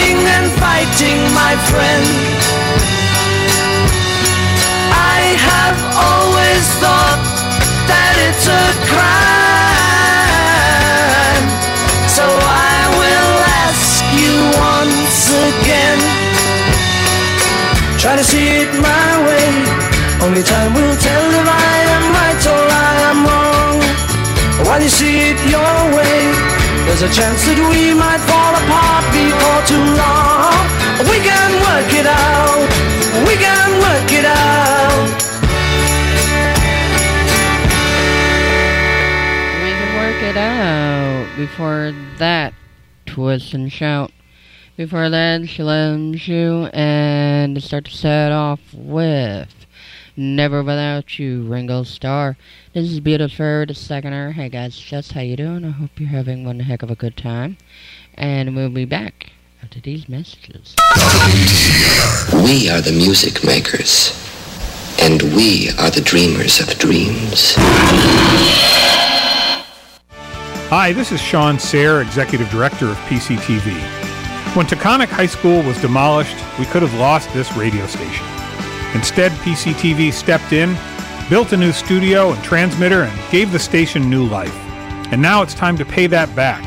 And fighting, my friend. I have always thought that it's a crime. So I will ask you once again. Try to see it my way. Only time will tell if I am right or I am wrong. While you see it your way, there's a chance that we might fall apart before too long. We can work it out. We can work it out. We can work it out. Before that, twist and shout. Before that, Shalom Shoe, and to start to set off with Never Without You, Ringo Starr. This is Beautiful the second hour. Hey guys, just how you doing? I hope you're having one heck of a good time. And we'll be back after these messages. We are the music makers, and we are the dreamers of dreams. Hi, this is Shawn Serre, Executive Director of PCTV. When Taconic High School was demolished, we could have lost this radio station. Instead, PCTV stepped in, built a new studio and transmitter, and gave the station new life. And now it's time to pay that back.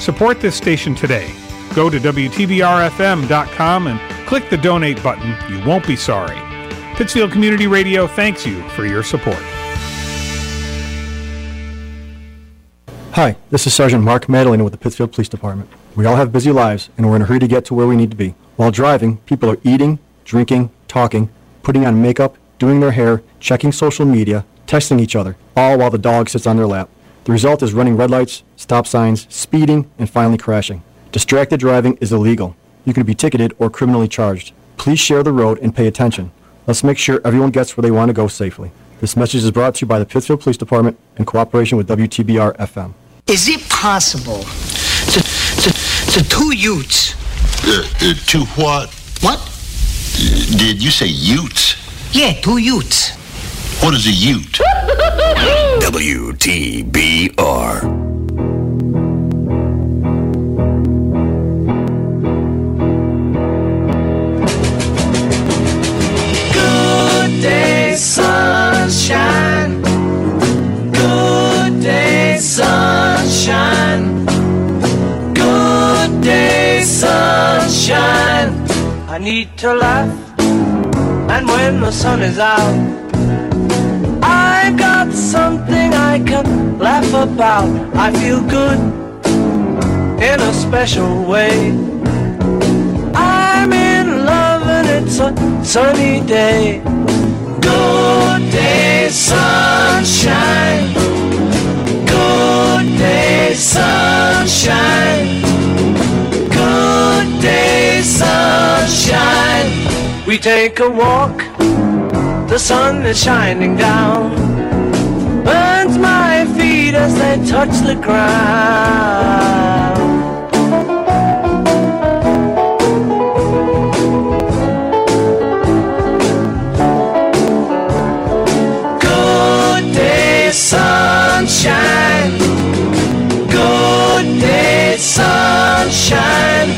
Support this station today. Go to WTBRFM.com and click the donate button. You won't be sorry. Pittsfield Community Radio thanks you for your support. Hi, this is Sergeant Mark Madalena with the Pittsfield Police Department. We all have busy lives, and we're in a hurry to get to where we need to be. While driving, people are eating, drinking, talking, putting on makeup, doing their hair, checking social media, texting each other, all while the dog sits on their lap. The result is running red lights, stop signs, speeding, and finally crashing. Distracted driving is illegal. You can be ticketed or criminally charged. Please share the road and pay attention. Let's make sure everyone gets where they want to go safely. This message is brought to you by the Pittsfield Police Department in cooperation with WTBR FM. Is it possible to, to, to two youths? Uh, uh, to what? What? Did you say utes? Yeah, two youths. What is a ute? WTBR. Good day, sunshine. Good day, sunshine. Good day, sunshine. I need to laugh, and when the sun is out, I've got something I can laugh about. I feel good in a special way. I'm in love and it's a sunny day. Good day, sunshine. Good day, sunshine. Good day, sunshine. We take a walk, the sun is shining down. Burns my feet as they touch the ground. Good day, sunshine. Good day, sunshine.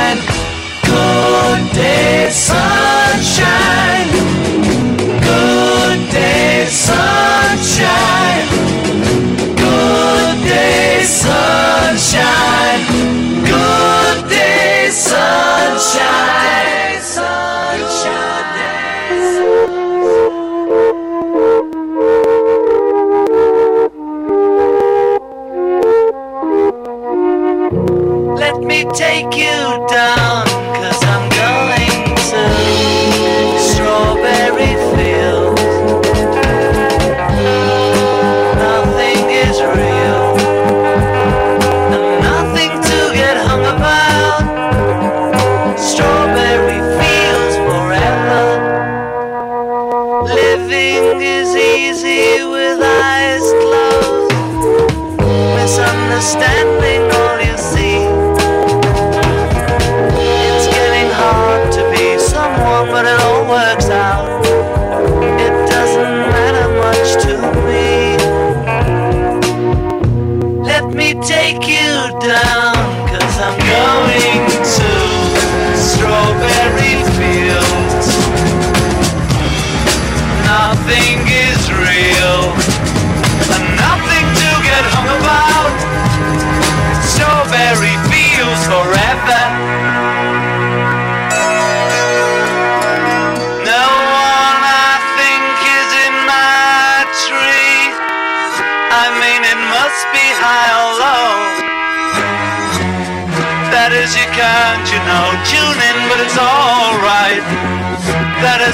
Sunshine. Good day, sunshine. Good day, sunshine.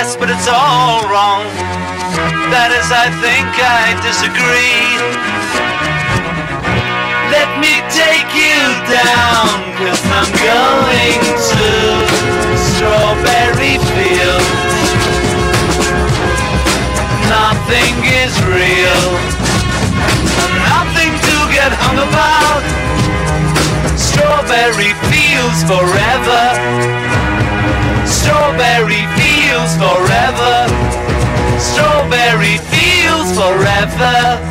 Yes, but it's all wrong. That is, I think I disagree. Let me take you down, cause I'm going to strawberry fields. Nothing is real, nothing to get hung about. Strawberry fields forever. Strawberry fields forever. Strawberry fields forever.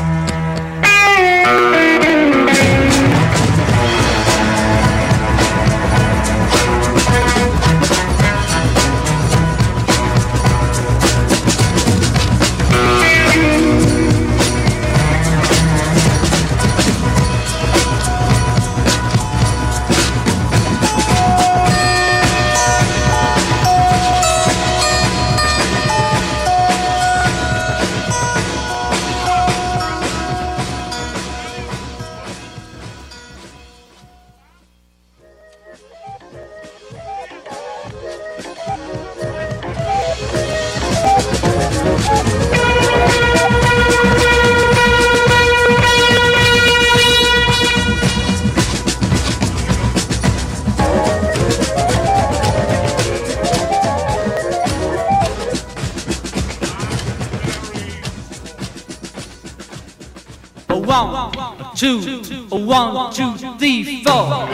One, two, three, four.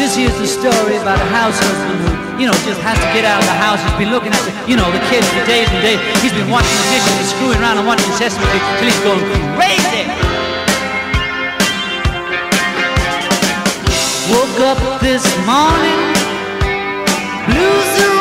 This here's the story about a house husband who, you know, just has to get out of the house. He's been looking at the, you know, the kids for days and days. He's been watching the dishes and screwing around and watching Sesame Street till he's going crazy. Woke up this morning, blues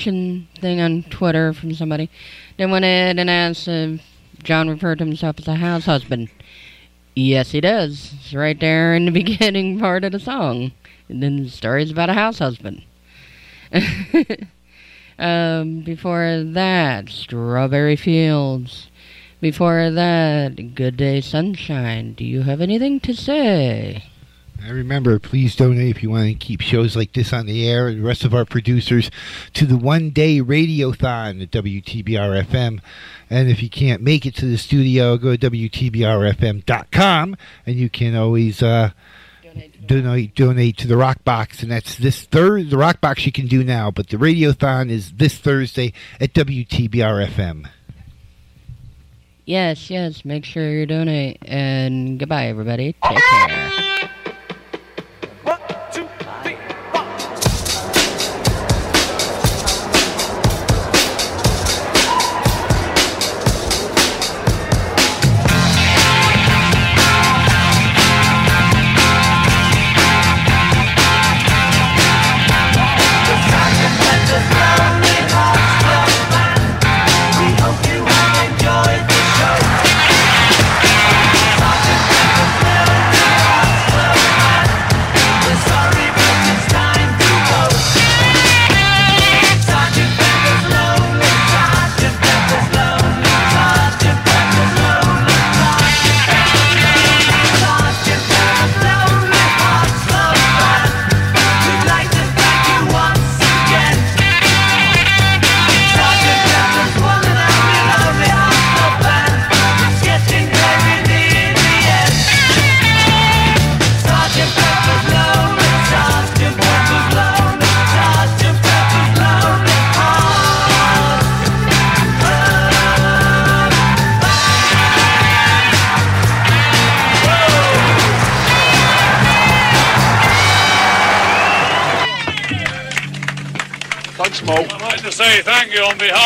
uh, thing on Twitter from somebody. They went ahead and asked if John referred to himself as a house husband. Yes, he does. It's right there in the beginning part of the song. And then the story's about a house husband. um, before that, Strawberry Fields. Before that, Good Day Sunshine. Do you have anything to say? And remember, please donate if you want to keep shows like this on the air and the rest of our producers to the one day radiothon at WTBR FM. And if you can't make it to the studio, go to WTBRFM.com and you can always uh, donate donate to the Rock Box. And that's this third the Rock Box you can do now, but the radiothon is this Thursday at WTBR FM. Yes, yes, make sure you donate. And goodbye, everybody. Take care.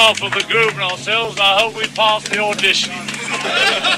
behalf of the group and ourselves, and I hope we pass the audition.